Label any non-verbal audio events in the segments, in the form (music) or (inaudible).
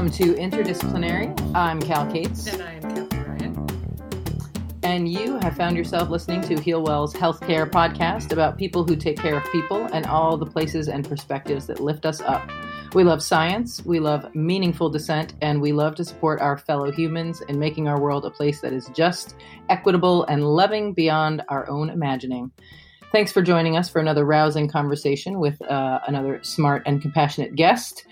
Welcome to Interdisciplinary. I'm Cal Cates. And I am Kathy Ryan. And you have found yourself listening to HealWell's healthcare podcast about people who take care of people and all the places and perspectives that lift us up. We love science, we love meaningful dissent, and we love to support our fellow humans in making our world a place that is just, equitable, and loving beyond our own imagining. Thanks for joining us for another rousing conversation with uh, another smart and compassionate guest.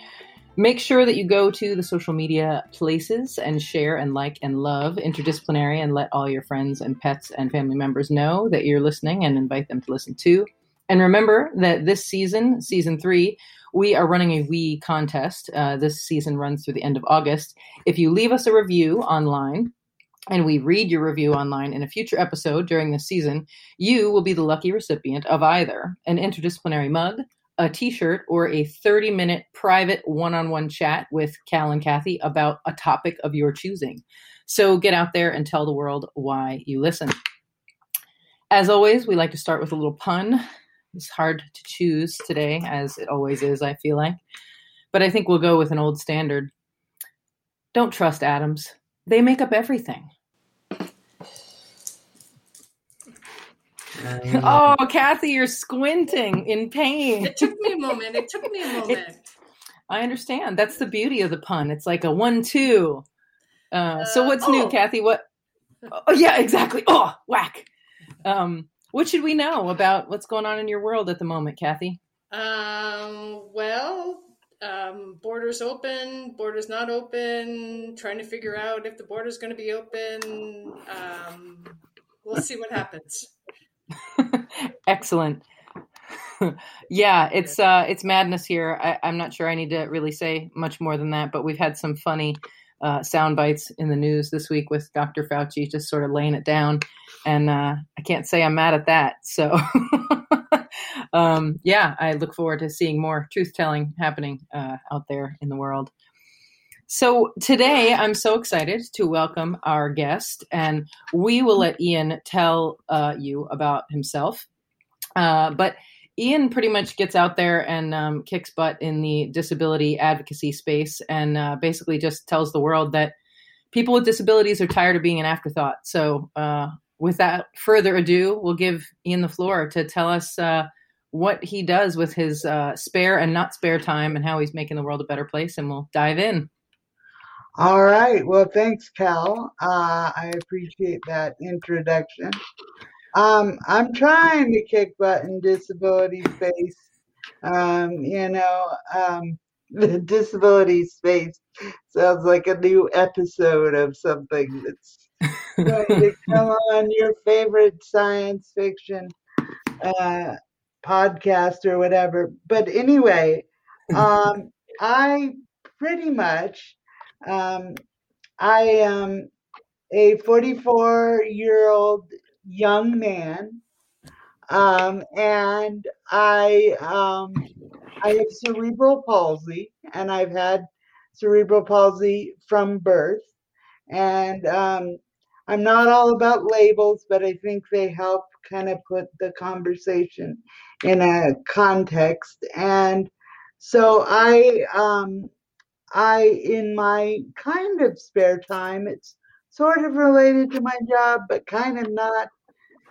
Make sure that you go to the social media places and share and like and love interdisciplinary and let all your friends and pets and family members know that you're listening and invite them to listen too. And remember that this season, season three, we are running a We contest. Uh, this season runs through the end of August. If you leave us a review online, and we read your review online in a future episode during this season, you will be the lucky recipient of either an interdisciplinary mug, a t-shirt or a 30 minute private one-on-one chat with cal and kathy about a topic of your choosing. So get out there and tell the world why you listen. As always we like to start with a little pun. It's hard to choose today as it always is i feel like. But i think we'll go with an old standard. Don't trust atoms. They make up everything oh, Kathy, you're squinting in pain. It took me a moment. It took me a (laughs) moment. It, I understand. That's the beauty of the pun. It's like a one-two. Uh, so what's uh, oh. new, Kathy? What? (laughs) Oh, yeah, exactly. Oh, whack. Um, what should we know about what's going on in your world at the moment, Kathy? Um, well, um, borders open, borders not open, trying to figure out if the border's going to be open. Um, we'll see what happens. (laughs) Excellent. yeah, it's uh, it's madness here. I, am not sure I need to really say much more than that, but we've had some funny uh, sound bites in the news this week with Dr. Fauci just sort of laying it down, and uh, I can't say I'm mad at that. So, (laughs) um, yeah, I look forward to seeing more truth telling happening uh, out there in the world. So today I'm so excited to welcome our guest, and we will let Ian tell uh, you about himself. Uh, but Ian pretty much gets out there and um, kicks butt in the disability advocacy space, and uh, basically just tells the world that people with disabilities are tired of being an afterthought. So, uh, without further ado, we'll give Ian the floor to tell us uh, what he does with his uh, spare and not spare time and how he's making the world a better place, and we'll dive in. All right. Well, thanks, Cal. Uh, I appreciate that introduction. Um, I'm trying to kick butt in disability space. Um, you know, um, (laughs) the disability space sounds like a new episode of something that's going to (laughs) come on your favorite science fiction uh, podcast or whatever. But anyway, um, I pretty much um, I am a 44 year old young man, um, and I um, I have cerebral palsy, and I've had cerebral palsy from birth, and um, I'm not all about labels, but I think they help kind of put the conversation in a context, and so I um, I, in my kind of spare time, it's sort of related to my job, but kind of not.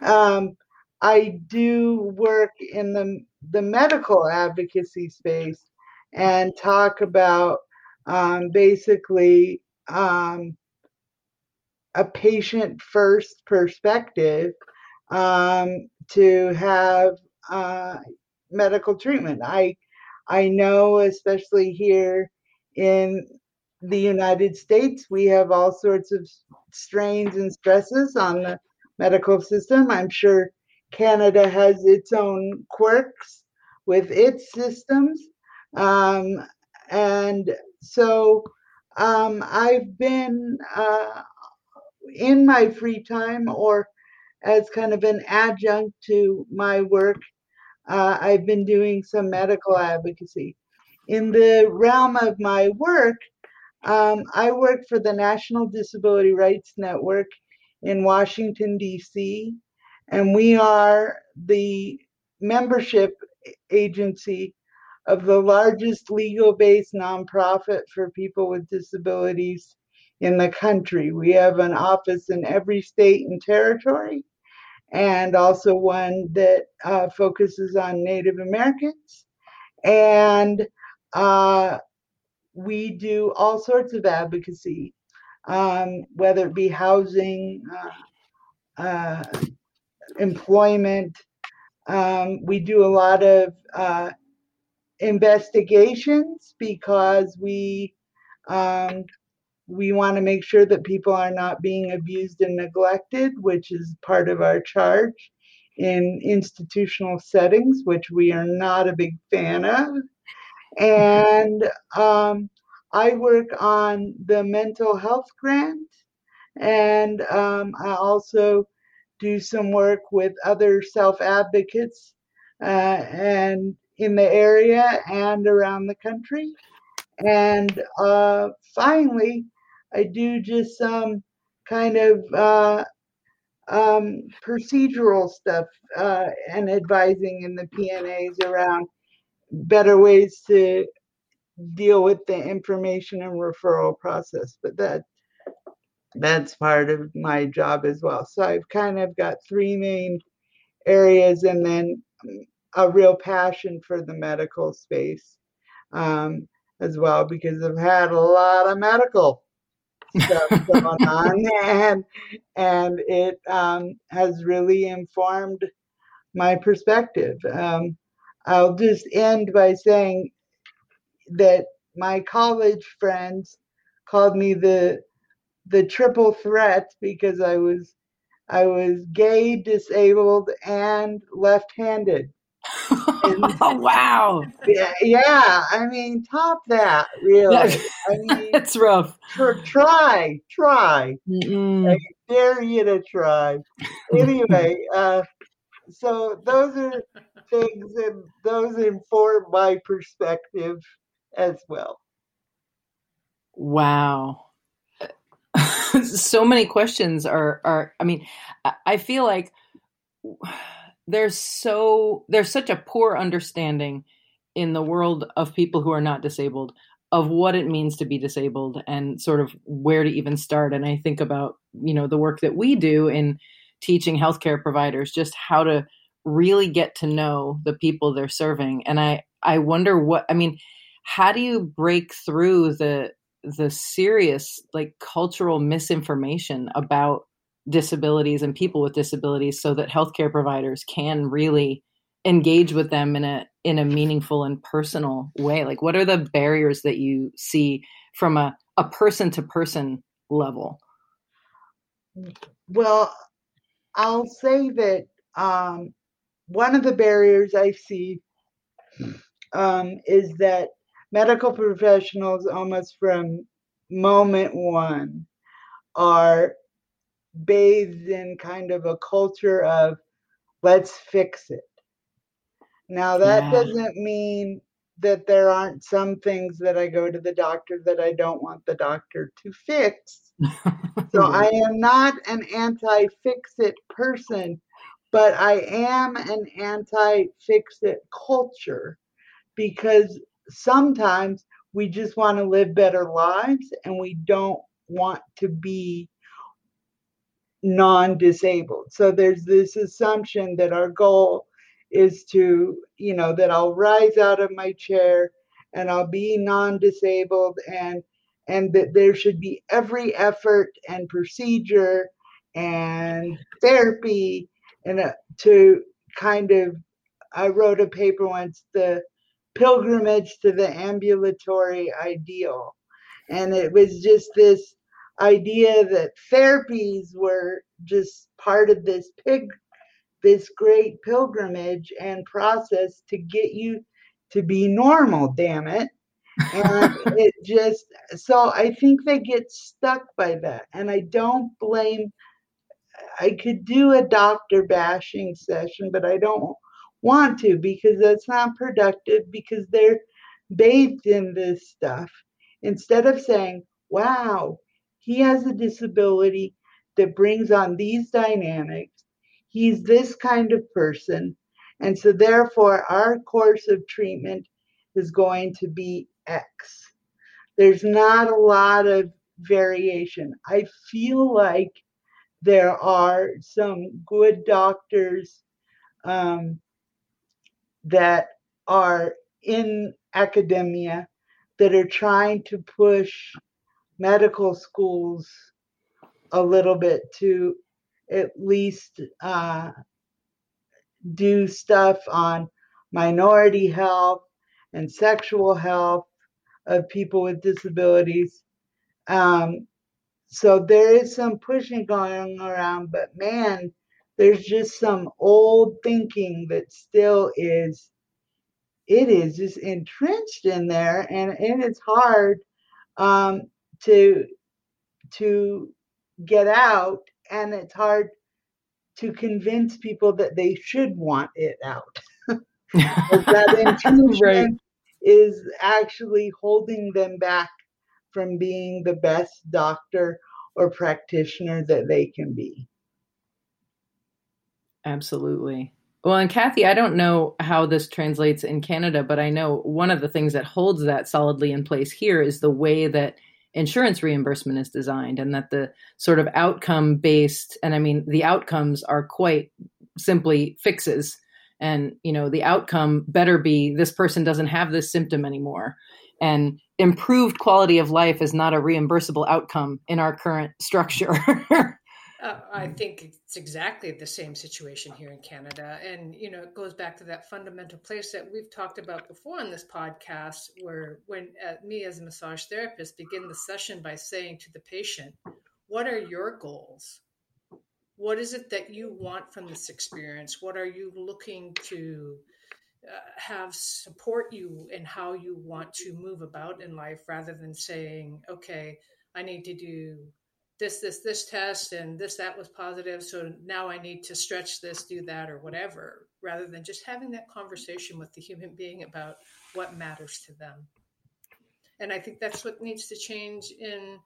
Um, I do work in the the medical advocacy space and talk about um, basically um, a patient first perspective um, to have uh, medical treatment. I I know, especially here in the United States, we have all sorts of strains and stresses on the medical system. I'm sure Canada has its own quirks with its systems. Um, and so um, I've been uh, in my free time or as kind of an adjunct to my work, uh, I've been doing some medical advocacy in the realm of my work, um, I work for the National Disability Rights Network in Washington, D.C., and we are the membership agency of the largest legal based nonprofit for people with disabilities in the country. We have an office in every state and territory, and also one that uh, focuses on Native Americans. And uh, we do all sorts of advocacy, um, whether it be housing, uh, uh employment. Um, we do a lot of uh, investigations because we um, we want to make sure that people are not being abused and neglected, which is part of our charge in institutional settings, which we are not a big fan of. And um, I work on the mental health grant, and um, I also do some work with other self advocates uh, and in the area and around the country. And uh, finally, I do just some kind of uh, um, procedural stuff uh, and advising in the P&As around better ways to deal with the information and referral process. But that that's part of my job as well. So I've kind of got three main areas and then a real passion for the medical space um, as well because I've had a lot of medical stuff (laughs) going on, and and it um, has really informed my perspective. Um, I'll just end by saying that my college friends called me the the triple threat because I was I was gay, disabled, and left-handed. (laughs) oh wow! Yeah, yeah. I mean, top that really. I mean, (laughs) it's rough. Tr- try, try. I dare you to try. Anyway, uh, so those are things, and those inform my perspective as well. Wow. so many questions are are. I mean, I feel like there's so there's such a poor understanding in the world of people who are not disabled of what it means to be disabled and sort of where to even start and i think about you know the work that we do in teaching healthcare providers just how to really get to know the people they're serving and i i wonder what i mean how do you break through the the serious like cultural misinformation about disabilities and people with disabilities so that healthcare providers can really engage with them in a in a meaningful and personal way? Like what are the barriers that you see from a a person to person level? Well i'll say that um, one of the barriers i see um, is that medical professionals almost from moment one are bathed in kind of a culture of let's fix it. Now, that yeah. doesn't mean that there aren't some things that I go to the doctor that I don't want the doctor to fix. (laughs) so I am not an anti fix it person, but I am an anti fix it culture because sometimes we just want to live better lives and we don't want to be non-disabled. So there's this assumption that our goal is to, you know, that I'll rise out of my chair and I'll be non-disabled and and that there should be every effort and procedure and therapy and uh, to kind of I wrote a paper once the pilgrimage to the ambulatory ideal. And it was just this idea that therapies were just part of this pig this great pilgrimage and process to get you to be normal damn it. And (laughs) it just so i think they get stuck by that. And i don't blame i could do a doctor bashing session but i don't want to because that's not productive because they're bathed in this stuff instead of saying wow he has a disability that brings on these dynamics. He's this kind of person. And so, therefore, our course of treatment is going to be X. There's not a lot of variation. I feel like there are some good doctors um, that are in academia that are trying to push medical schools a little bit to at least uh, do stuff on minority health and sexual health of people with disabilities. Um, so there is some pushing going around, but man, there's just some old thinking that still is it is just entrenched in there and and it is hard um, to to get out and it's hard to convince people that they should want it out (laughs) that intuition (laughs) right. is actually holding them back from being the best doctor or practitioner that they can be. Absolutely. Well, and Kathy, I don't know how this translates in Canada, but I know one of the things that holds that solidly in place here is the way that insurance reimbursement is designed and that the sort of outcome based and I mean the outcomes are quite simply fixes. And you know the outcome better be this person doesn't have this symptom anymore and improved quality of life is not a reimbursable outcome in our current structure (laughs) Uh, I think it's exactly the same situation here in Canada. And, you know, it goes back to that fundamental place that we've talked about before on this podcast, where when uh, me as a massage therapist begin the session by saying to the patient, What are your goals? What is it that you want from this experience? What are you looking to have support you in how you want to move about in life rather than saying, Okay, I need to do this this this test and this that was positive so now i need to stretch this do that or whatever rather than just having that conversation with the human being about what matters to them. And i think that's what needs to change in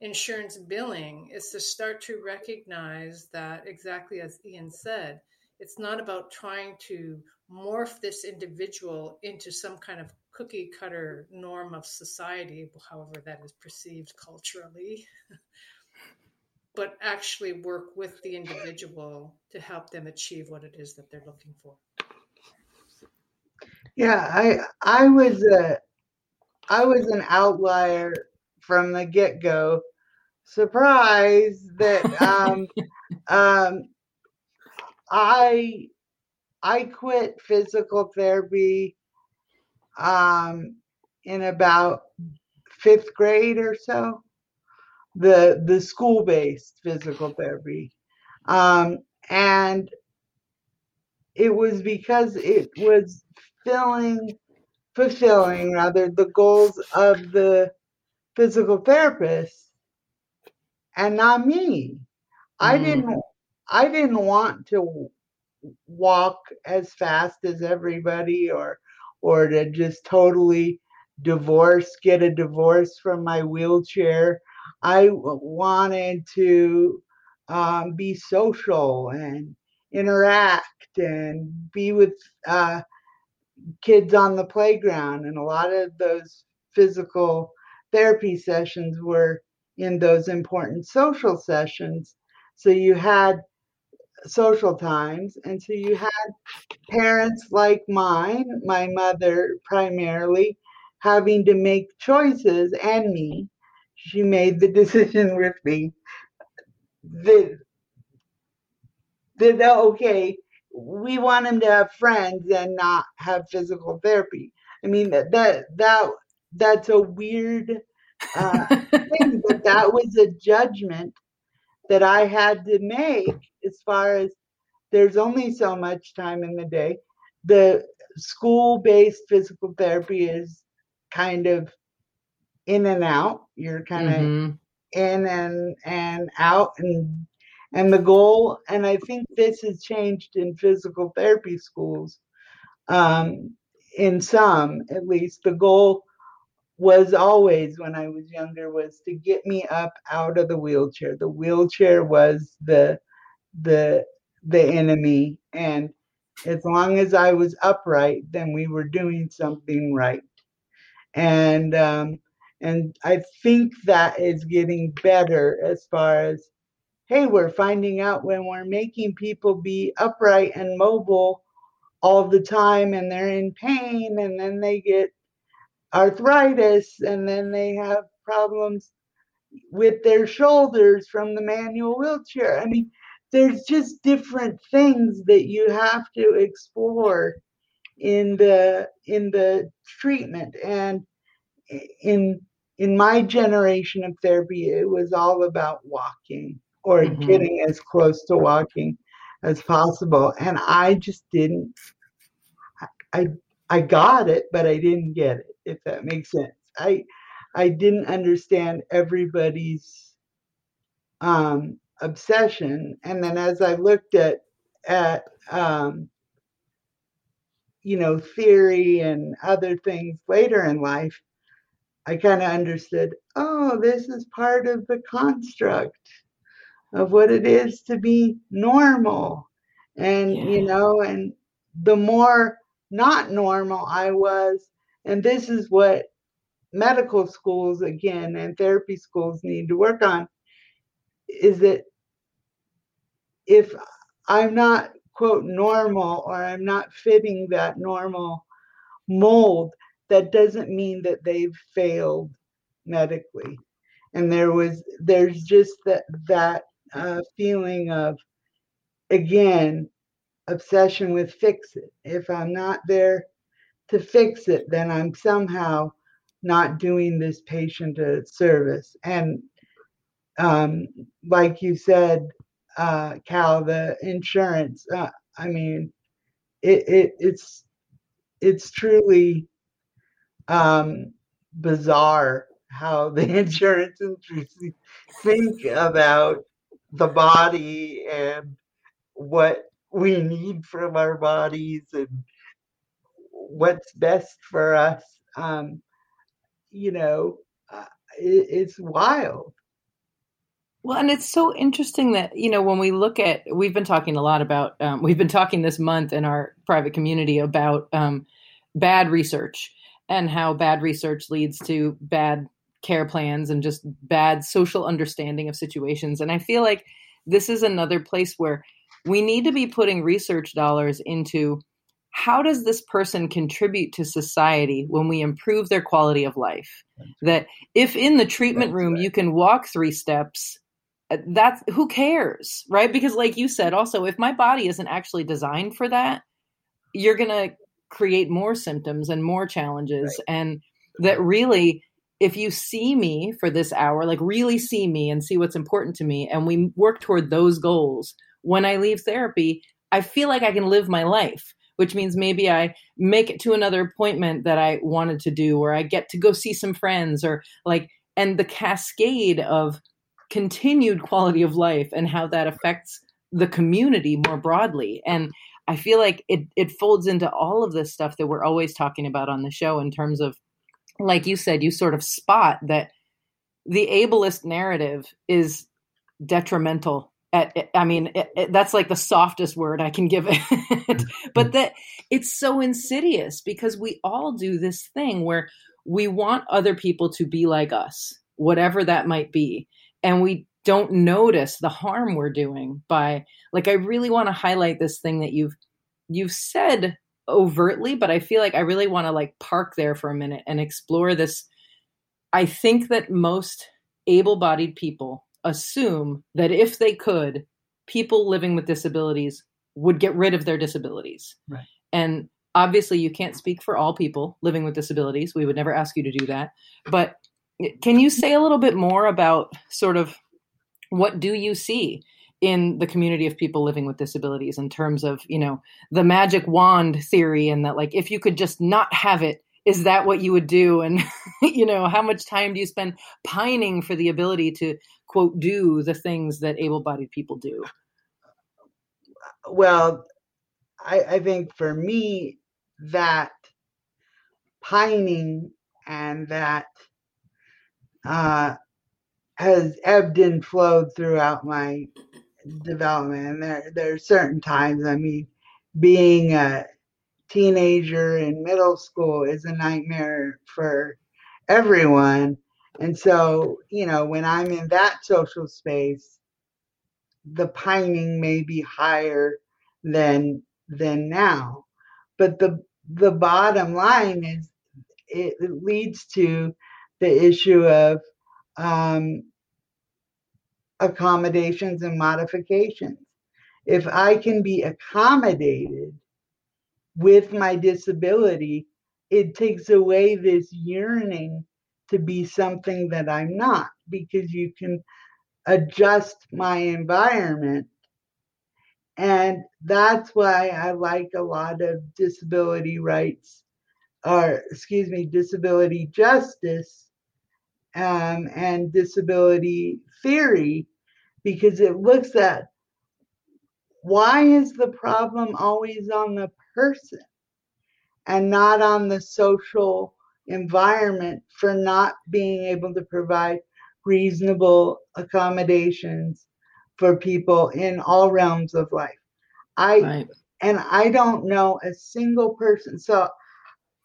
insurance billing is to start to recognize that exactly as ian said it's not about trying to morph this individual into some kind of cookie cutter norm of society however that is perceived culturally (laughs) but actually work with the individual to help them achieve what it is that they're looking for. Yeah, I I was a I was an outlier from the get go. Surprise that um, (laughs) um, I I quit physical therapy um, in about fifth grade or so the the school based physical therapy, um, and it was because it was filling fulfilling rather the goals of the physical therapist and not me. Mm. I didn't I didn't want to walk as fast as everybody or or to just totally divorce get a divorce from my wheelchair I wanted to um, be social and interact and be with uh, kids on the playground. And a lot of those physical therapy sessions were in those important social sessions. So you had social times. And so you had parents like mine, my mother primarily, having to make choices, and me, she made the decision (laughs) with me that that okay, we want him to have friends and not have physical therapy. I mean that that that that's a weird uh, (laughs) thing, but that was a judgment that I had to make as far as there's only so much time in the day. The school based physical therapy is kind of in and out. You're kind of mm-hmm. in and and out and and the goal and I think this has changed in physical therapy schools. Um, in some, at least, the goal was always when I was younger was to get me up out of the wheelchair. The wheelchair was the the the enemy and as long as I was upright, then we were doing something right. and um, and I think that is getting better as far as hey, we're finding out when we're making people be upright and mobile all the time and they're in pain and then they get arthritis and then they have problems with their shoulders from the manual wheelchair. I mean, there's just different things that you have to explore in the in the treatment. And in in my generation of therapy it was all about walking or mm-hmm. getting as close to walking as possible. And i just didn't i i got it but i didn't get it if that makes sense. I i didn't understand everybody's um obsession and then as i looked at at um you know theory and other things later in life i kind of understood oh this is part of the construct of what it is to be normal and yeah. you know and the more not normal i was and this is what medical schools again and therapy schools need to work on is that if I'm not quote normal or I'm not fitting that normal mold, that doesn't mean that they've failed medically. And there was there's just that that uh, feeling of again obsession with fix it. If I'm not there to fix it, then I'm somehow not doing this patient a service. And um, like you said, uh, Cal, the insurance. Uh, I mean, it, it it's it's truly um, bizarre how the (laughs) insurance industry think about the body and what we need from our bodies and what's best for us. Um, you know, uh, it, it's wild. Well, and it's so interesting that, you know, when we look at, we've been talking a lot about, um, we've been talking this month in our private community about um, bad research and how bad research leads to bad care plans and just bad social understanding of situations. And I feel like this is another place where we need to be putting research dollars into how does this person contribute to society when we improve their quality of life? That if in the treatment room you can walk three steps, Uh, that's who cares right because like you said also if my body isn't actually designed for that you're going to create more symptoms and more challenges right. and that really if you see me for this hour like really see me and see what's important to me and we work toward those goals when i leave therapy i feel like i can live my life which means maybe i make it to another appointment that i wanted to do or i get to go see some friends or like and the cascade of continued quality of life and how that affects the community more broadly. And I feel like it it folds into all of this stuff that we're always talking about on the show in terms of like you said, you sort of spot that the ableist narrative is detrimental at, I mean, it, it, that's like the softest word I can give (laughs) it. but that it's so insidious because we all do this thing where we want other people to be like us, whatever that might be and we don't notice the harm we're doing by like i really want to highlight this thing that you've you've said overtly but i feel like i really want to like park there for a minute and explore this. I think that most able-bodied people assume that if they could people living with disabilities would get rid of their disabilities. Right. and obviously you can't speak for all people living with disabilities. We would never ask you to do that. But can you say a little bit more about sort of what do you see in the community of people living with disabilities in terms of, you know, the magic wand theory and that like if you could just not have it, is that what you would do? And (laughs) you know, how much time do you spend pining for the ability to quote do the things that able-bodied people do? Well, I, I think for me that pining and that uh, has ebbed and flowed throughout my development. And there, there are certain times, I mean, being a teenager in middle school is a nightmare for everyone. And so, you know, when I'm in that social space, the pining may be higher than than now. But the the bottom line is it, leads to the issue of um, accommodations and modifications. If I can be accommodated with my disability, it takes away this yearning to be something that I'm not because you can adjust my environment. And that's why I like a lot of disability rights, or excuse me, disability justice um, and disability theory, because it looks at why is the problem always on the person and not on the social environment for not being able to provide reasonable accommodations for people in all realms of life. I right. and I don't know a single person. So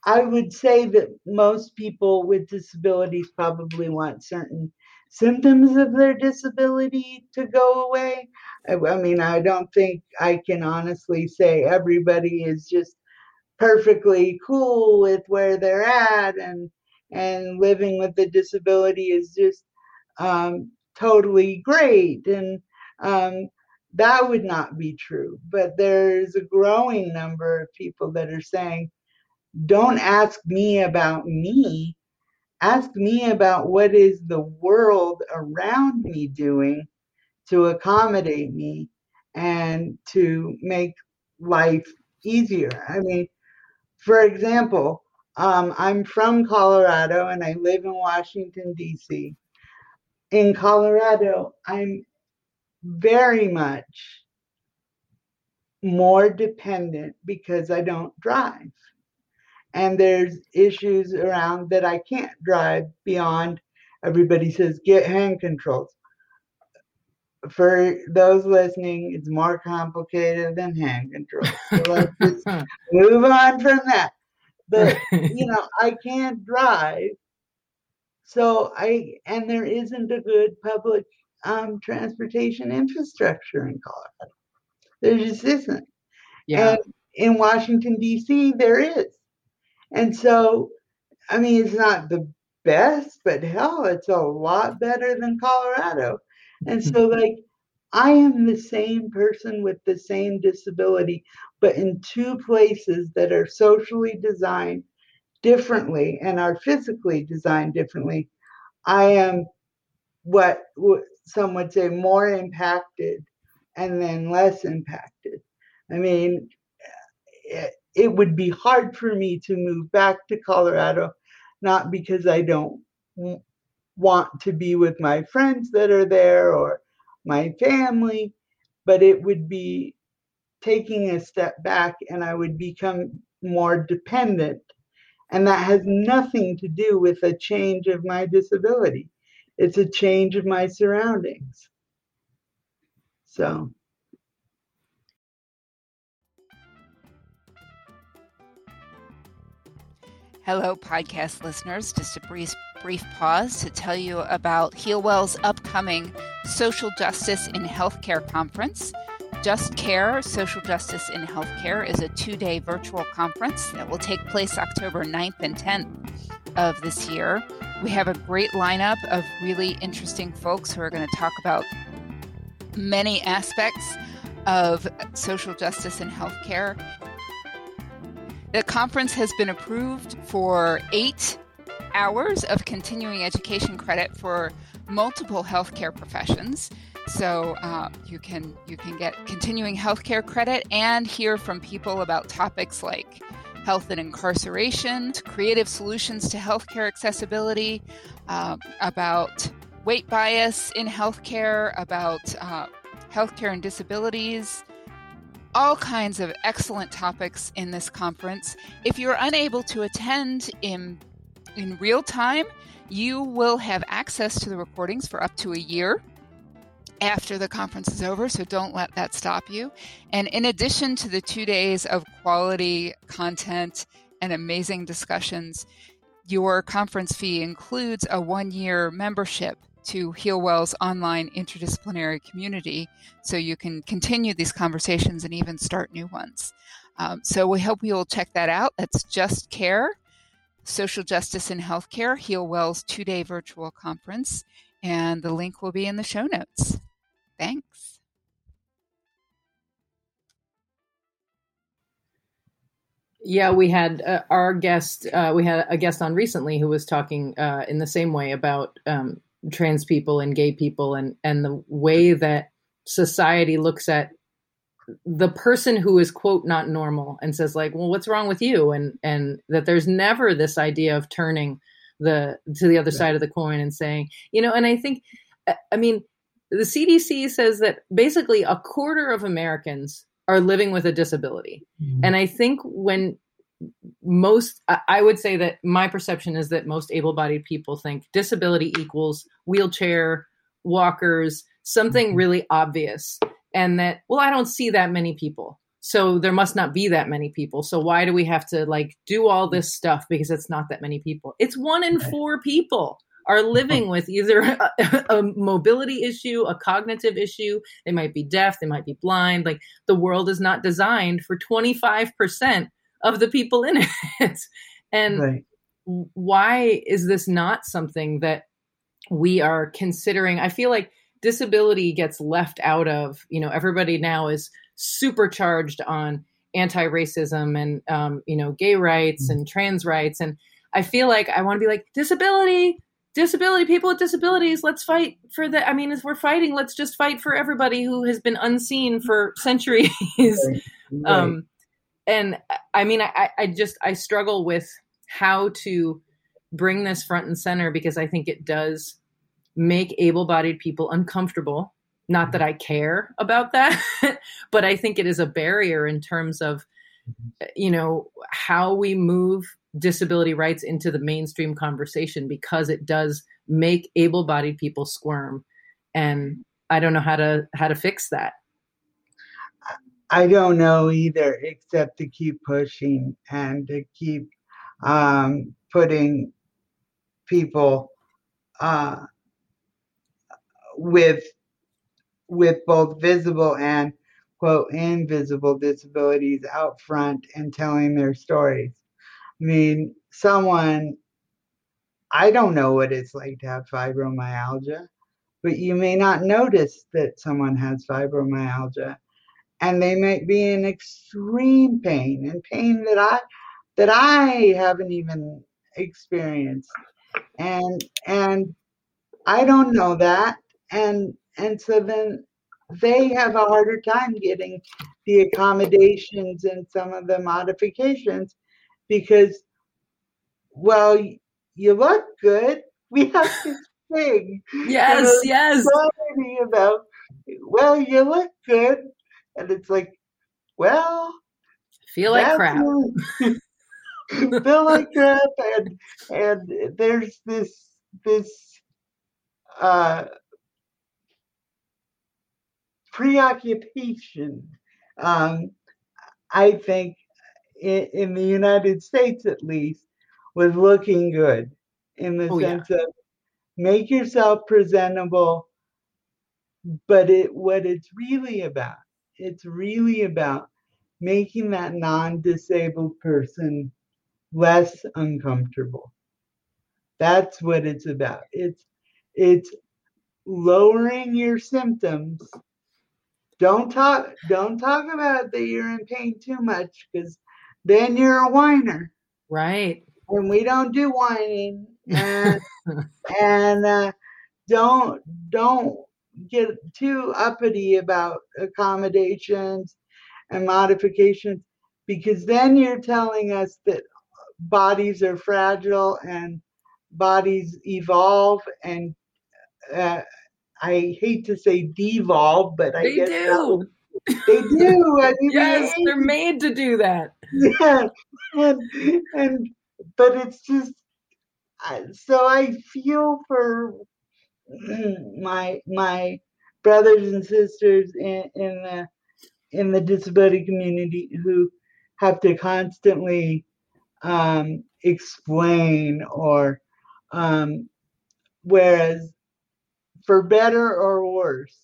I would say that most people with disabilities probably want certain symptoms of their disability to go away. I, I mean, I don't think I can honestly say everybody is just perfectly cool with where they're at and and living with the disability is just um, totally great and um, that would not be true but there's a growing number of people that are saying don't ask me about me ask me about what is the world around me doing to accommodate me and to make life easier i mean for example, um, I'm from Colorado and I live in Washington, D.C. In Colorado, I'm very much more dependent because I don't drive. And there's issues around that I can't drive beyond everybody says get hand controls. For those listening, it's more complicated than hand controls. So let's just (laughs) move on from that. But (laughs) you know, I can't drive, so I and there isn't a good public um, transportation infrastructure in Colorado. There just isn't. Yeah. And in Washington D.C., there is, and so I mean, it's not the best, but hell, it's a lot better than Colorado. And so, mm-hmm. like, I am the same person with the same disability, but in two places that are socially designed differently and are physically designed differently. I am what some would say more impacted and then less impacted. I mean, it, it would be hard for me to move back to Colorado, not because I don't want to be with my friends that are there or my family, but it would be taking a step back and I would become more dependent. And that has nothing to do with a change of my disability, it's a change of my surroundings. So. Hello, podcast listeners. Just a brief, brief pause to tell you about HealWell's upcoming Social Justice in Healthcare Conference. Just Care Social Justice in Healthcare is a two day virtual conference that will take place October 9th and 10th of this year. We have a great lineup of really interesting folks who are going to talk about many aspects of social justice in healthcare. The conference has been approved for eight hours of continuing education credit for multiple healthcare professions. So uh, you can you can get continuing healthcare credit and hear from people about topics like health and incarceration, creative solutions to healthcare accessibility, uh, about weight bias in healthcare, about uh, healthcare and disabilities. All kinds of excellent topics in this conference. If you're unable to attend in in real time, you will have access to the recordings for up to a year after the conference is over, so don't let that stop you. And in addition to the two days of quality content and amazing discussions, your conference fee includes a one year membership to HealWell's online interdisciplinary community so you can continue these conversations and even start new ones. Um, so we hope you'll check that out. That's Just Care, Social Justice in Healthcare, HealWell's two day virtual conference. And the link will be in the show notes. Thanks. Yeah, we had uh, our guest. Uh, we had a guest on recently who was talking uh, in the same way about um, trans people and gay people, and and the way that society looks at the person who is quote not normal and says like, well, what's wrong with you? And and that there's never this idea of turning the to the other yeah. side of the coin and saying, you know. And I think, I mean, the CDC says that basically a quarter of Americans are living with a disability. Mm-hmm. And I think when most, I would say that my perception is that most able bodied people think disability equals wheelchair, walkers, something mm-hmm. really obvious. And that, well, I don't see that many people. So there must not be that many people. So why do we have to like do all this stuff because it's not that many people? It's one in four people are living with either (laughs) a, a, mobility issue, a cognitive issue. They might be deaf, they might be blind. Like the world is not designed for 25% of the people in (laughs) it. and right. why is this not something that we are considering? I feel like disability gets left out of, you know, everybody now is supercharged on anti-racism and um, you know gay rights mm-hmm. and trans rights and i feel like i want to be like disability disability people with disabilities let's fight for the i mean if we're fighting let's just fight for everybody who has been unseen for centuries right. (laughs) Right. um and i mean I, I just i struggle with how to bring this front and center because i think it does make able-bodied people uncomfortable. Not that i care about that (laughs) but i think it is a barrier in terms of you know how we move disability rights into the mainstream conversation because it does make able-bodied people squirm. And i don't know how to how to fix that i don't know either except to keep pushing and to keep um, putting people uh, with with both visible and quote invisible disabilities out front and telling their stories. I mean, someone, I don't know what it's like to have fibromyalgia, but you may not notice that someone has fibromyalgia and they might be in extreme pain and pain that I that I haven't even experienced. And and I don't know that. And and so then they have a harder time getting the accommodations and some of the modifications because, well, you look good. (laughs) We have this thing. Yes, yes. About, well, you look good. And it's like, well, feel like crap. (laughs) (laughs) feel like crap. And, and there's this, this, uh, preoccupation, um, I think, in, in the United States at least, with looking good in the oh, sense yeah. of make yourself presentable. But it what it's really about, it's really about making that non-disabled person less uncomfortable. That's what it's about. It's it's lowering your symptoms. Don't talk don't talk about that you're in pain too much because then you're a whiner. Right. And we don't do whining. And, (laughs) and uh, don't don't get too uppity about accommodations and modifications because then you're telling us that bodies are fragile and bodies evolve and uh, I hate to say devolve, but I they guess do. They do. I (laughs) mean, yes, they, are made to do that. Yeah, and and but it's just so I feel for (clears throat) my my brothers and sisters in, in the in the disability community who have to constantly um, explain or um, whereas for better or worse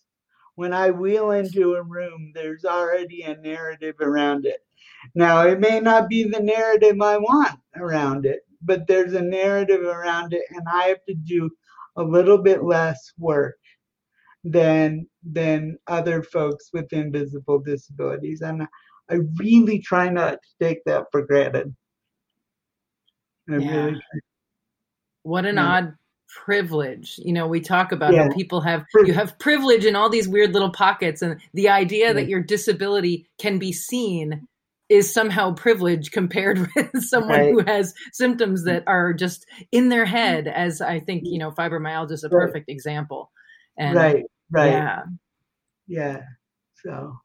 when i wheel into a room there's already a narrative around it. Now it may not be the narrative i want around it but there's a narrative around it and i have to do a little bit less work than than other folks with invisible disabilities and i really try not to take that for granted I Yeah. really What an Yeah. odd privilege. You know, we talk about Yeah. how people have you have privilege in all these weird little pockets and the idea that your disability can be seen is somehow privileged compared (laughs) with someone Right. who has symptoms that are just in their head as I think, you know, fibromyalgia is a Right. perfect example. And right right yeah. yeah so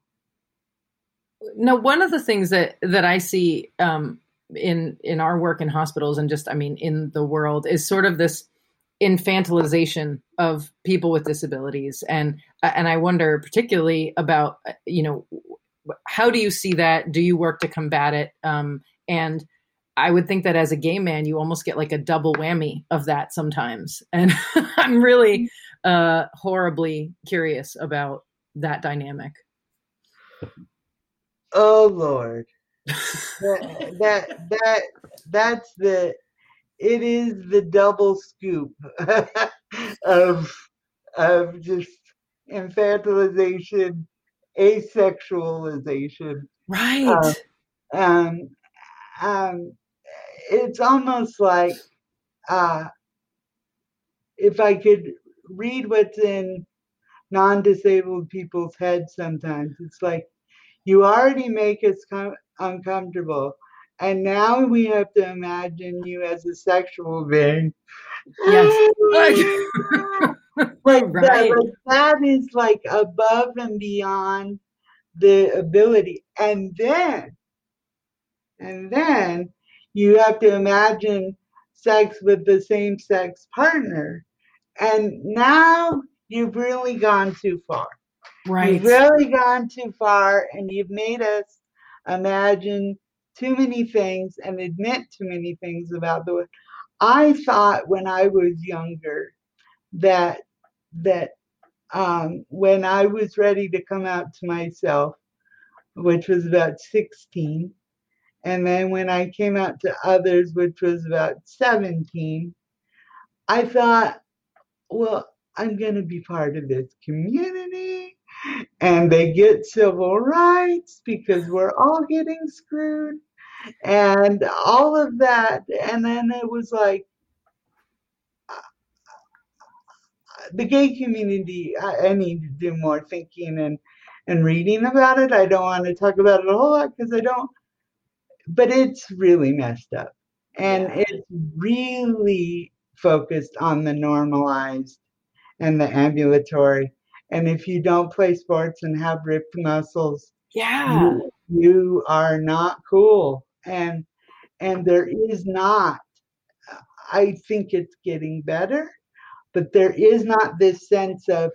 Now, one of the things that that I see um, in in our work in hospitals and just I mean in the world is sort of this infantilization of people with disabilities, and and I wonder particularly about uh, you know how do you see that? Do you work to combat it? Um, and I would think that as a gay man, you almost get like a double whammy of that sometimes, (laughs) and I'm really uh, horribly curious about that dynamic. oh lord that, (laughs) that that that's the it is the double scoop (laughs) of of just infantilization asexualization Right. um um it's almost like uh if i could read what's in non-disabled people's heads sometimes it's like you already make us com- uncomfortable and now we have to imagine you as a sexual being Yes. (laughs) (laughs) (laughs) like Right. that, like that is like above and beyond the ability and then and then you have to imagine sex with the same sex partner and now you've really gone too far right. You've really gone too far and you've made us imagine too many things and admit too many things about the I thought when I was younger that that um, when I was ready to come out to myself, which was about 16, and then when I came out to others, which was about 17, I thought, well, I'm going to be part of this community and they get civil rights because we're all getting screwed and all of that. And then it was like, the gay community, I, I need to do more thinking and, and reading about it. I don't want to talk about it a whole lot because I don't, but it's really messed up. And Yeah. it's really focused on the normalized and the ambulatory. And if you don't play sports and have ripped muscles, Yeah. you, you are not cool. And and there is not. I think it's getting better, but there is not this sense of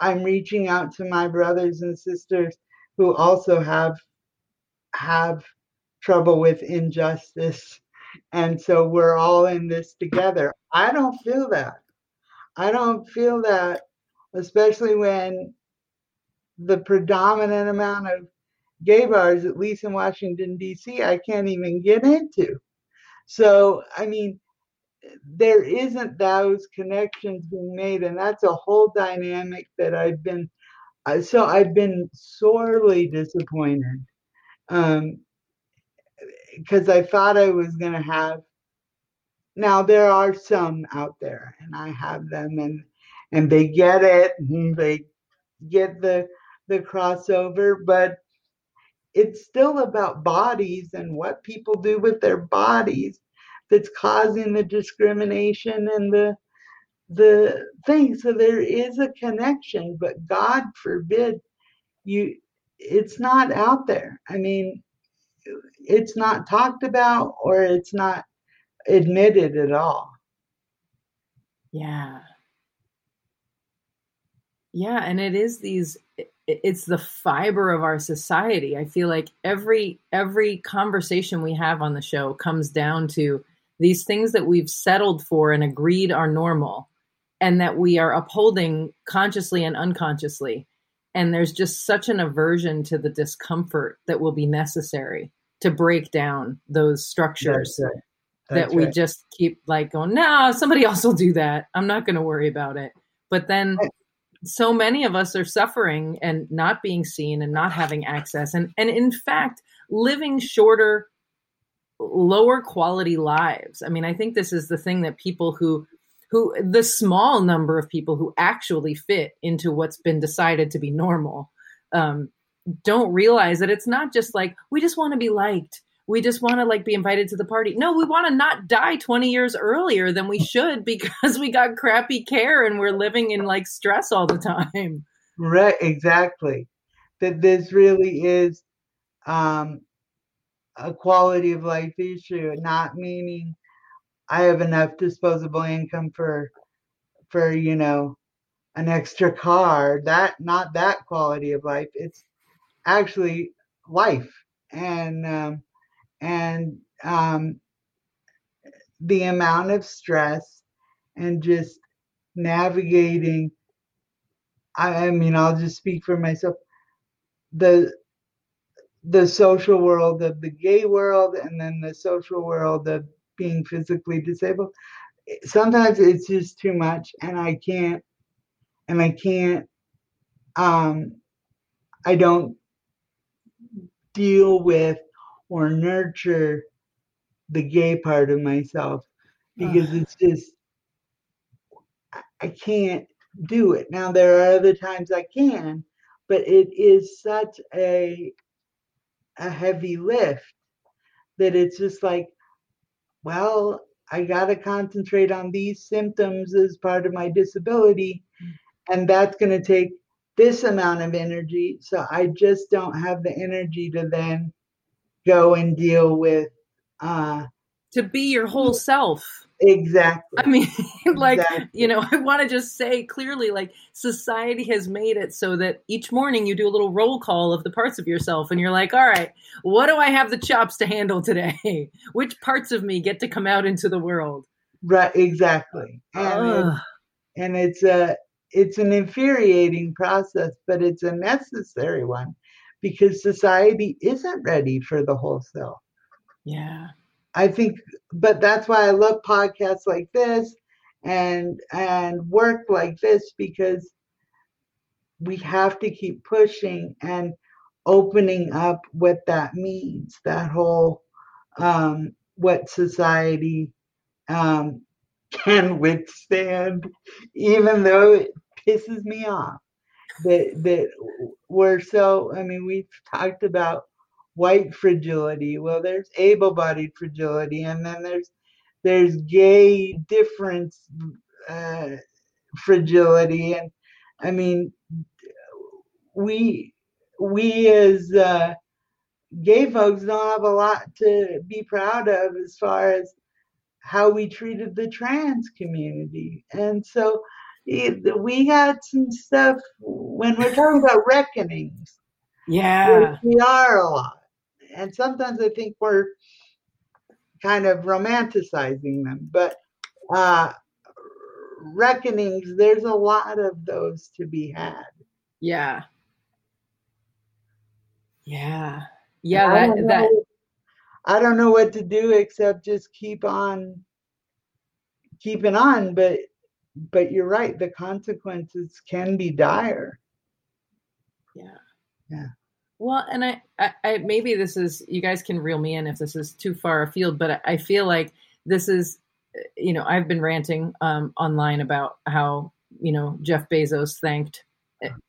I'm reaching out to my brothers and sisters who also have have trouble with injustice and so we're all in this together. I don't feel that. I don't feel that especially when the predominant amount of gay bars at least in Washington DC I can't even get into. So, I mean, there isn't those connections being made and that's a whole dynamic that i've been uh, so i've been sorely disappointed um because i thought i was going to have now there are some out there and i have them and and they get it and they get the the crossover but it's still about bodies and what people do with their bodies that's causing the discrimination and the the thing so there is a connection but god forbid you it's not out there i mean it's not talked about or it's not admitted at all Yeah. Yeah, and it is these it's the fiber of our society. I feel like every every conversation we have on the show comes down to these things that we've settled for and agreed are normal and that we are upholding consciously and unconsciously. And there's just such an aversion to the discomfort that will be necessary to break down those structures right. that That's we right. just keep like going, no, somebody else will do that. I'm not going to worry about it. But then Right. so many of us are suffering and not being seen and not having access and and in fact living shorter lower quality lives. I mean, I think this is the thing that people who who the small number of people who actually fit into what's been decided to be normal um, don't realize that it's not just like we just want to be liked we just want to like be invited to the party no we want to not die 20 years earlier than we should (laughs) because we got crappy care and we're living in like stress all the time Right, exactly. That this really is um, a quality of life issue, not meaning I have enough disposable income for for you know an extra car. That not that quality of life. It's actually life and um, and um, the amount of stress and just navigating I, I mean, I'll just speak for myself. The the social world of the gay world, and then the social world of being physically disabled. Sometimes it's just too much, and I can't, and I can't. Um, I don't deal with or nurture the gay part of myself because it's just I- I can't do it. Now there are other times I can, but it is such a a heavy lift that it's just like, well, I got to concentrate on these symptoms as part of my disability, and that's going to take this amount of energy. So I just don't have the energy to then go and deal with uh to be your whole self exactly. I mean (laughs) like Exactly. you know i want to just say clearly like society has made it so that each morning you do a little roll call of the parts of yourself and you're like all right what do i have the chops to handle today? (laughs) Which parts of me get to come out into the world? Right exactly. And it- and it's a it's an infuriating process but it's a necessary one because society isn't ready for the whole self. Yeah i think but that's why i love podcasts like this and and work like this because we have to keep pushing and opening up what that means that whole um what society um can withstand even though it pisses me off that that we're so i mean we've talked about white fragility. Well there's able-bodied fragility and then there's there's gay difference uh, fragility. And i mean we we as uh, gay folks don't have a lot to be proud of as far as how we treated the trans community. And so it, we got some stuff when we're talking about reckonings yeah. we are a lot and sometimes i think we're kind of romanticizing them but uh reckonings there's a lot of those to be had yeah yeah yeah I don't that I don't know what to do except just keep on keeping on, but but you're right, the consequences can be dire. Yeah. Yeah. Well, and I, I, I, maybe this is, you guys can reel me in if this is too far afield, but I, I feel like this is, you know, I've been ranting um, online about how, you know, Jeff Bezos thanked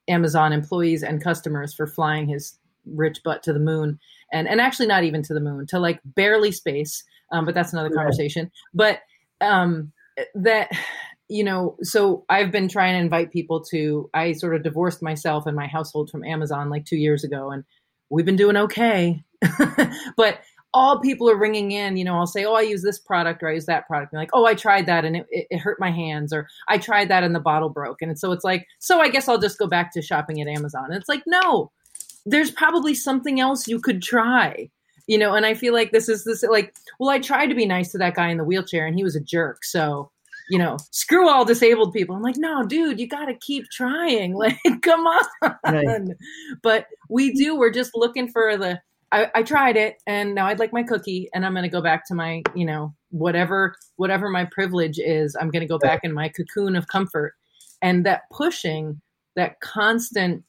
Amazon employees and customers for flying his rich butt to the moon and, and actually not even to the moon, to like barely space. Um, but that's another conversation. But um, that, you know, so I've been trying to invite people to, I sort of divorced myself and my household from Amazon like two years ago, and we've been doing okay. (laughs) but all people are ringing in. You know, I'll say, "Oh, I use this product or I use that product." And like, "Oh, I tried that and it, it, it hurt my hands," or "I tried that and the bottle broke." And so it's like, so I guess I'll just go back to shopping at Amazon. And it's like, no, there's probably something else you could try. You know, and I feel like this is this like, well, I tried to be nice to that guy in the wheelchair and he was a jerk. So you know, screw all disabled people. I'm like, no, dude, you got to keep trying. (laughs) Like, come on. Right. But we do. We're just looking for the. I, I tried it, and now I'd like my cookie, and I'm going to go back to my, you know, whatever whatever my privilege is. I'm going to go back in my cocoon of comfort, and that pushing, that constant,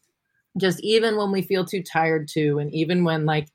just even when we feel too tired to, and even when like,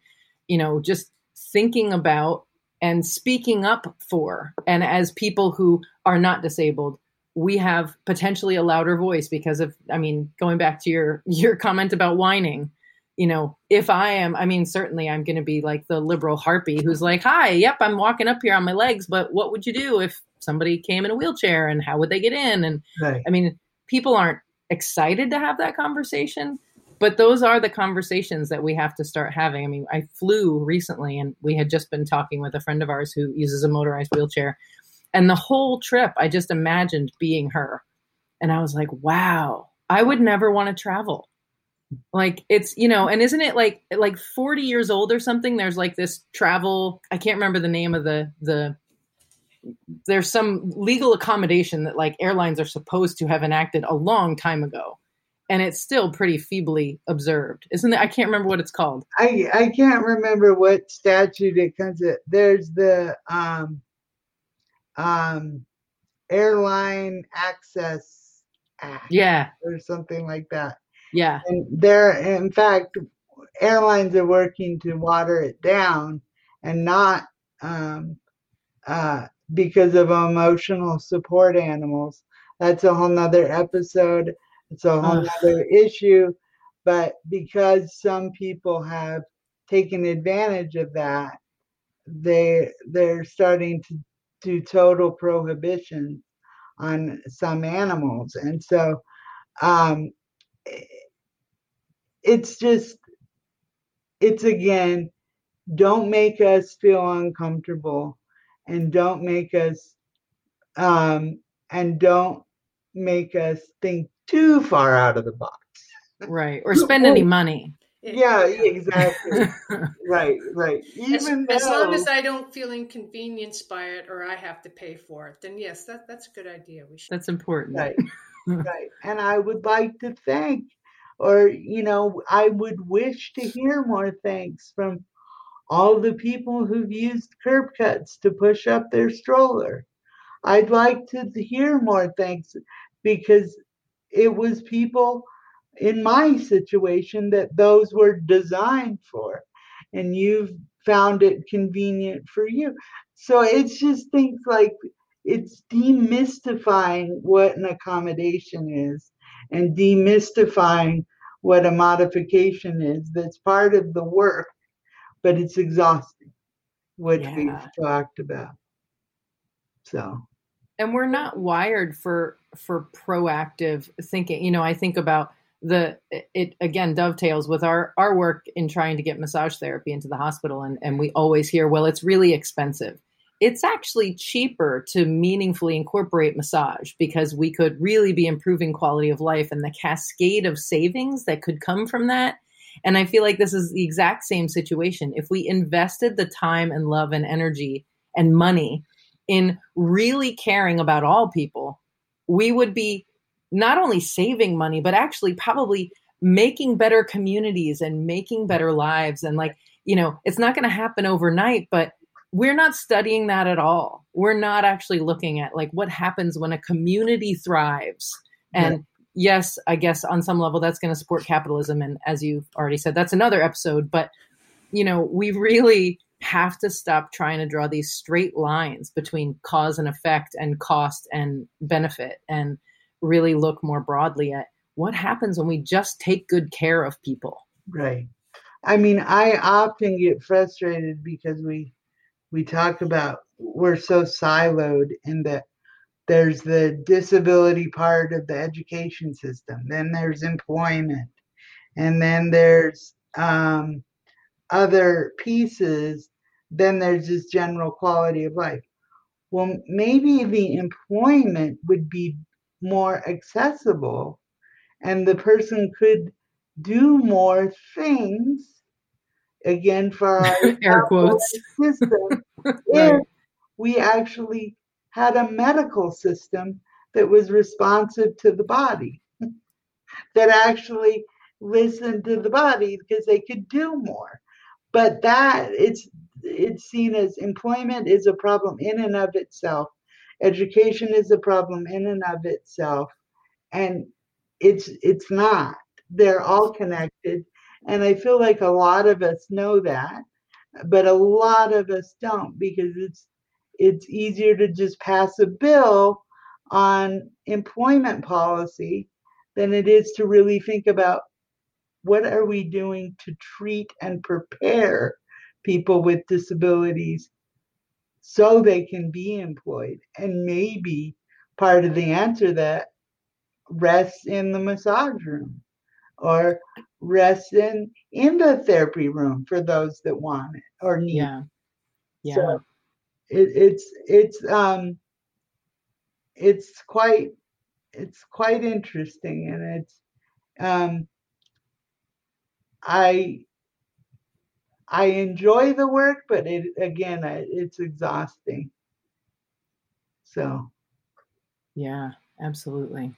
you know, just thinking about and speaking up for. And as people who are not disabled, we have potentially a louder voice because of, I mean, going back to your (laughs) your comment about whining, you know, if I am, I mean, certainly I'm going to be like the liberal harpy who's like, "Hi, yep, I'm walking up here on my legs, but what would you do if somebody came in a wheelchair and how would they get in?" And right. I mean, people aren't excited to have that conversation, but those are the conversations that we have to start having. I mean, I flew recently and we had just been talking with a friend of ours who uses a motorized wheelchair. And the whole trip, I just imagined being her. And I was like, wow, I would never want to travel. Like it's, you know, and isn't it like like 40 years old or something? There's like this travel, I can't remember the name of the the there's some legal accommodation that like airlines are supposed to have enacted a long time ago and it's still pretty feebly observed, isn't it? I can't remember what it's called. I I can't remember what statute it comes at. There's the um um airline access act, yeah, or something like that. Yeah, and there, in fact, airlines are working to water it down and not um uh because of emotional support animals. That's a whole nother episode it's a whole other issue. But because some people have taken advantage of that, they they're starting to do total prohibition on some animals, and so um, it's just it's again don't make us feel uncomfortable and don't make us um, and don't make us think too far out of the box. Right. Or spend any money. Yeah, exactly. right, right. Even as, as long as I don't feel inconvenienced by it or I have to pay for it, then yes, that, that's a good idea. We should. That's important. Right, (laughs) right. And I would like to thank, or, you know, I would wish to hear more thanks from all the people who've used curb cuts to push up their stroller. I'd like to hear more thanks because it was people in my situation that those were designed for and you've found it convenient for you. So it's just things like it's demystifying what an accommodation is and demystifying what a modification is that's part of the work but it's exhausting what yeah. we've talked about. So and we're not wired for for proactive thinking. You know i think about the it again dovetails with our our work in trying to get massage therapy into the hospital and and we always hear well it's really expensive. It's actually cheaper to meaningfully incorporate massage because we could really be improving quality of life and the cascade of savings that could come from that. And i feel like this is the exact same situation. If we invested the time and love and energy and money in really caring about all people, we would be not only saving money, but actually probably making better communities and making better lives. And like, you know, it's not going to happen overnight, but we're not studying that at all. We're not actually looking at like what happens when a community thrives. And yes, I guess on some level that's going to support capitalism. And as you've already said, that's another episode. But, you know, we really have to stop trying to draw these straight lines between cause and effect and cost and benefit and really look more broadly at what happens when we just take good care of people. Right. I mean, I often get frustrated because we we talk about we're so siloed in that there's the disability part of the education system, then there's employment, and then there's um, other pieces then there's this general quality of life. Well, maybe the employment would be more accessible and the person could do more things again for our (laughs) air quotes system (laughs) right. if we actually had a medical system that was responsive to the body (laughs) that actually listened to the body because they could do more but that it's it's seen as employment is a problem in and of itself. Education is a problem in and of itself. And it's it's not. They're all connected. And i feel like a lot of us know that but a lot of us don't because it's it's easier to just pass a bill on employment policy than it is to really think about what are we doing to treat and prepare people with disabilities so they can be employed. And maybe part of the answer that rests in the massage room or rests in in the therapy room for those that want it or need yeah. yeah. So it, it's it's um it's quite it's quite interesting and it's um i i enjoy the work but it again I, it's exhausting. So. Yeah absolutely.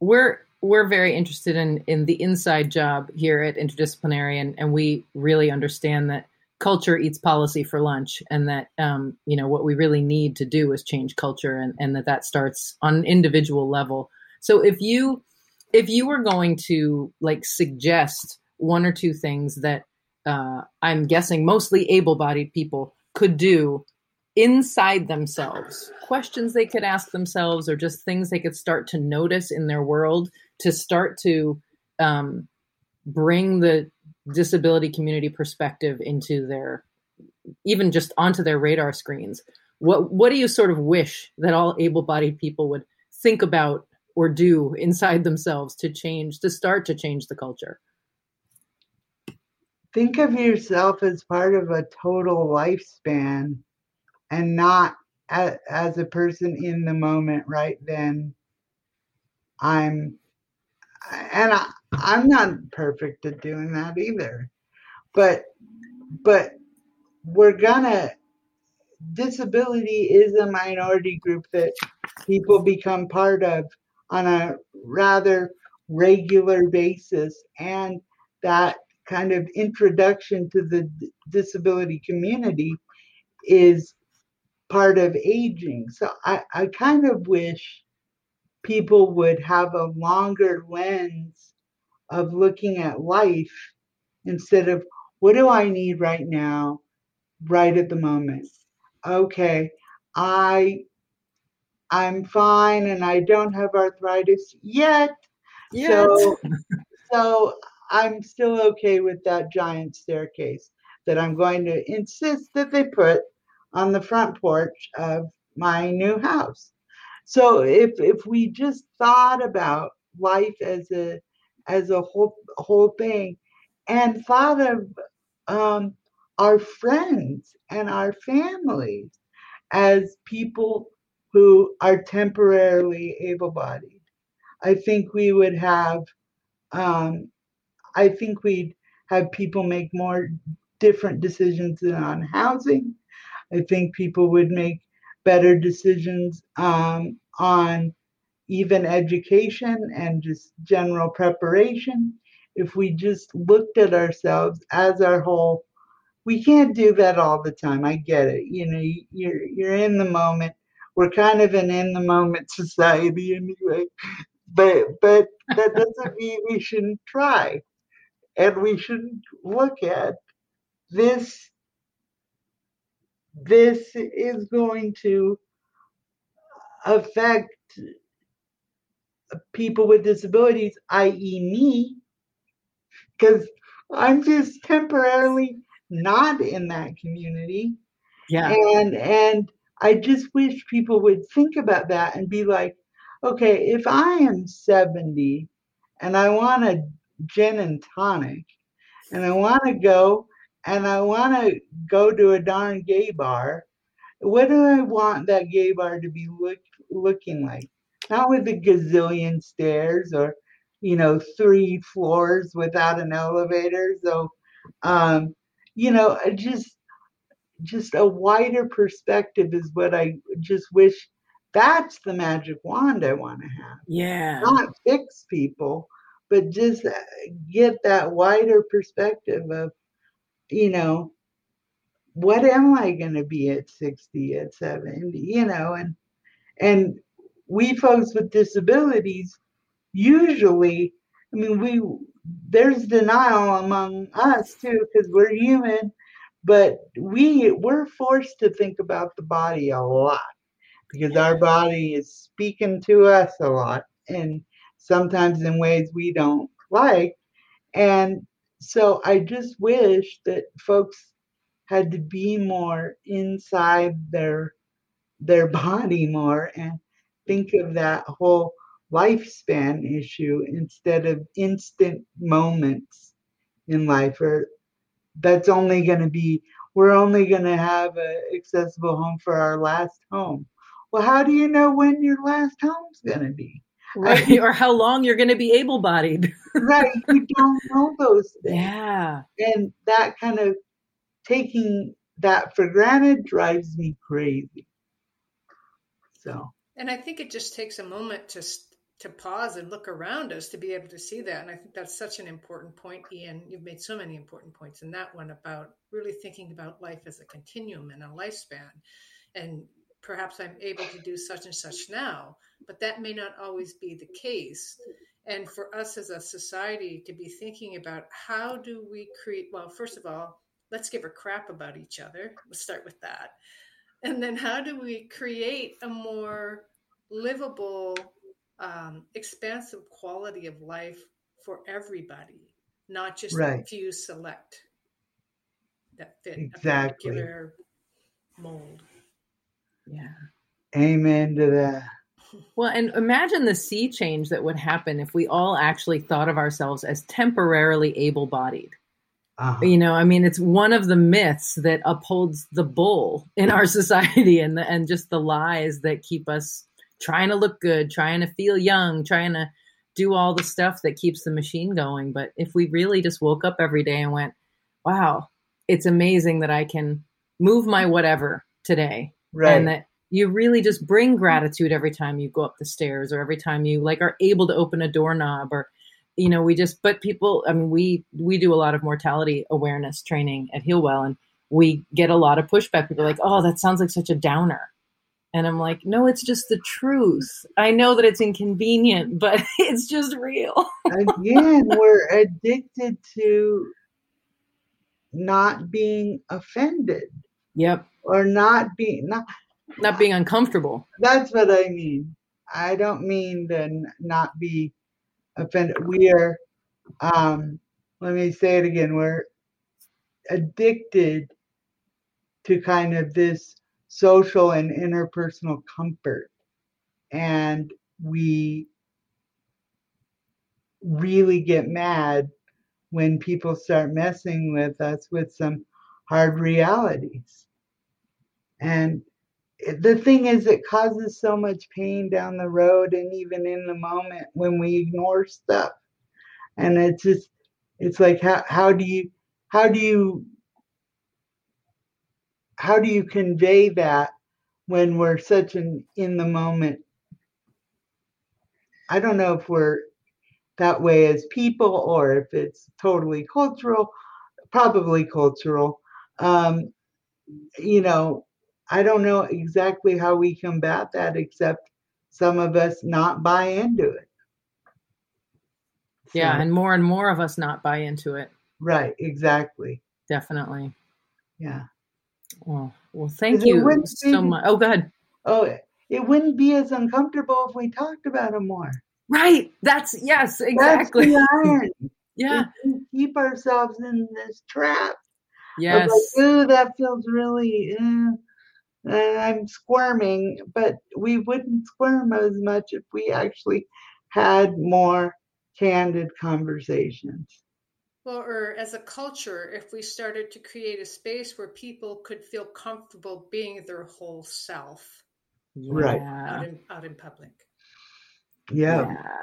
We're we're very interested in in the inside job here at interdisciplinary and, and we really understand that culture eats policy for lunch and that um, you know what we really need to do is change culture and, and that that starts on an individual level. So if you if you were going to like suggest one or two things that uh, i'm guessing mostly able-bodied people could do inside themselves questions they could ask themselves or just things they could start to notice in their world to start to um, bring the disability community perspective into their even just onto their radar screens. What what do you sort of wish that all able-bodied people would think about or do inside themselves to change to start to change the culture think of yourself as part of a total lifespan and not as, a person in the moment right then i'm and I, I'm not perfect at doing that either. But but we're gonna disability is a minority group that people become part of on a rather regular basis and that kind of introduction to the disability community is part of aging so i, I kind of wish people would have a longer lens of looking at life instead of what do I need right now, right at the moment. Okay, I I'm fine and I don't have arthritis yet. Yet. So so I'm still okay with that giant staircase that I'm going to insist that they put on the front porch of my new house. So if if we just thought about life as a as a whole whole thing, and thought of um, our friends and our families as people who are temporarily able-bodied, I think we would have. Um, I think we'd have people make more different decisions on housing. I think people would make better decisions um, on even education and just general preparation. If we just looked at ourselves as our whole we can't do that all the time. I get it. You know you're you're in the moment. We're kind of an in the moment (laughs) society anyway. But but that doesn't mean we shouldn't try and we shouldn't look at this this is going to affect people with disabilities, i.e., me, because I'm just temporarily not in that community. Yeah. And and I just wish people would think about that and be like, okay, if I am 70 and I want a gin and tonic and I want to go and I want to go to a darn gay bar, what do I want that gay bar to be look, looking like? Not with a gazillion stairs or, you know, three floors without an elevator. So, um, you know, just just a wider perspective is what I just wish that's the magic wand I want to have. Yeah. Not fix people, but just get that wider perspective of, you know, what am I going to be at 60, at 70, you know, and, and we folks with disabilities usually, I mean, we, there's denial among us too, because we're human, but we, we're forced to think about the body a lot because our body is speaking to us a lot and sometimes in ways we don't like. And so I just wish that folks had to be more inside their their (laughs) body more and think of that whole lifespan issue instead of instant moments in life or that's only going to be we're only going to have an accessible home for our last home well how do you know when your last home's going to be right or how long you're going to be able-bodied (laughs) right you don't know those things yeah and that kind of taking that for granted drives me crazy so And I think it just takes a moment to to pause and look around us to be able to see that. And I think that's such an important point, Ian. You've made so many important points in that one about really thinking about life as a continuum and a lifespan. And perhaps I'm able to do such and such now, but that may not always be the case. And for us as a society to be thinking about how do we create, well, first of all, let's give a crap about each other. Let's start with that. And then how do we create a more livable, um, expansive quality of life for everybody, not just a few select that fit Exactly. a particular mold. Yeah amen to that Well, and imagine the sea change that would happen if we all actually thought of ourselves as temporarily able bodied. uh-huh. You know, I mean, it's one of the myths that upholds the bull in our (laughs) society and, the, and just the lies that keep us trying to look good, trying to feel young, trying to do all the stuff that keeps the machine going. But if we really just woke up every day and went, wow, it's amazing that I can move my whatever today right. and that you really just bring gratitude every time you go up the stairs or every time you like are able to open a doorknob or you know we just but people i mean we we do a lot of mortality awareness training at healwell and we get a lot of pushback. People are like oh that sounds like such a downer. And i'm like no it's just the truth. I know that it's inconvenient but (laughs) it's just real. Again we're addicted to not being offended yep. Or not being not not being uncomfortable. that's what i mean. I don't mean to not be offended we are um let me say it again we're addicted to kind of this social and interpersonal comfort. And we really get mad when people start messing with us with some hard realities and the thing is it causes so much pain down the road and even in the moment when we ignore stuff. And it's just it's like how, how do you how do you how do you convey that when we're such an in the moment? I don't know if we're that way as people or if it's totally cultural probably cultural. Um, you know i don't know exactly how we combat that except some of us not buy into it yeah So- and more and more of us not buy into it right exactly definitely yeah well well thank you when so much oh go ahead oh it wouldn't be as uncomfortable if we talked about it more Right. That's yes, exactly. That's the iron. (laughs) yeah. Keep ourselves in this trap. Yes. Like, ooh, that feels really. Uh, Uh, I'm squirming, but we wouldn't squirm as much if we actually had more candid conversations. Well, or as a culture, if we started to create a space where people could feel comfortable being their whole self Right. out in out in public. Yeah. Yeah.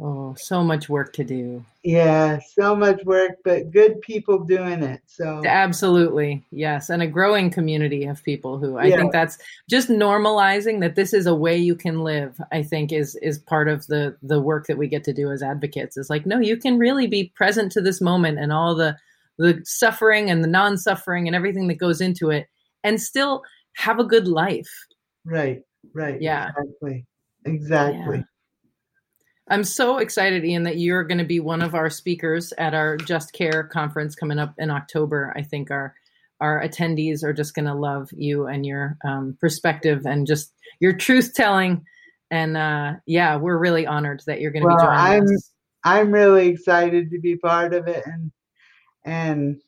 Oh, so much work to do. Yeah, so much work, but good people doing it. So Absolutely. Yes. And a growing community of people who I Yeah. think that's just normalizing that this is a way you can live, I think is is part of the the work that we get to do as advocates. Is like, no, you can really be present to this moment and all the the suffering and the non-suffering and everything that goes into it and still have a good life. right, right. Yeah. Exactly. Exactly. Yeah. I'm so excited, Ian, that you're going to be one of our speakers at our Just Care conference coming up in October. I think our our attendees are just going to love you and your um, perspective and just your truth telling. And uh, yeah, we're really honored that you're going to Well, be joining I'm- us. I'm really excited to be part of it and and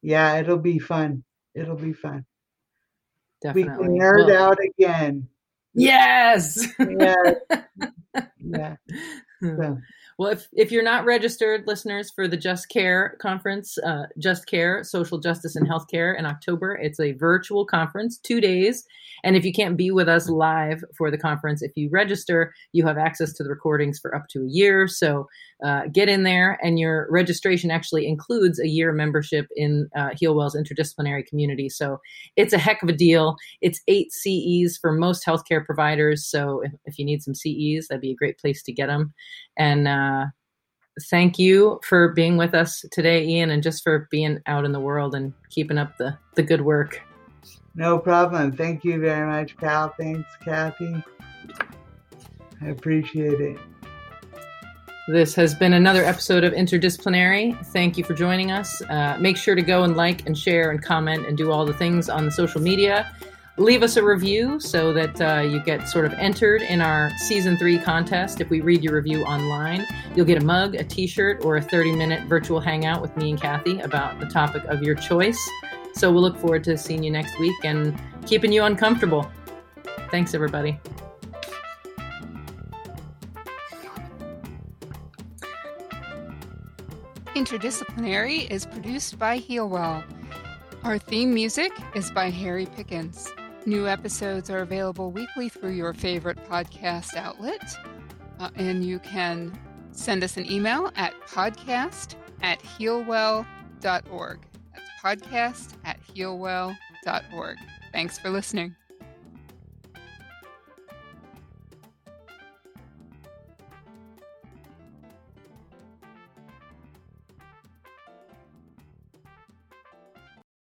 yeah, it'll be fun. It'll be fun. Definitely. We can nerd Well, out again. Yes. Yeah. (laughs) yeah. (laughs) So, hmm. Well, if, if you're not registered, listeners, for the Just Care conference, uh, Just Care, Social Justice and Healthcare in October, it's a virtual conference, two days. And if you can't be with us live for the conference, if you register, you have access to the recordings for up to a year. So uh, get in there, and your registration actually includes a year membership in uh, HealWell's interdisciplinary community. So it's a heck of a deal. It's eight CEs for most healthcare providers. So if, if you need some CEs, that'd be a great place to get them. And uh, thank you for being with us today, Ian, and just for being out in the world and keeping up the, the good work. no problem. Thank you very much, pal. Thanks, Kathy. I appreciate it. This has been another episode of Interdisciplinary. Thank you for joining us. Uh, make sure to go and like and share and comment and do all the things on the social media. Leave us a review so that uh, you get sort of entered in our season three contest. If we read your review online, you'll get a mug, a t shirt, or a 30 minute virtual hangout with me and Kathy about the topic of your choice. So we'll look forward to seeing you next week and keeping you uncomfortable. Thanks, everybody. Interdisciplinary is produced by Healwell. Our theme music is by Harry Pickens. New episodes are available weekly through your favorite podcast outlet. Uh, and you can send us an email at podcast at healwell.org. That's podcast at healwell.org. Thanks for listening.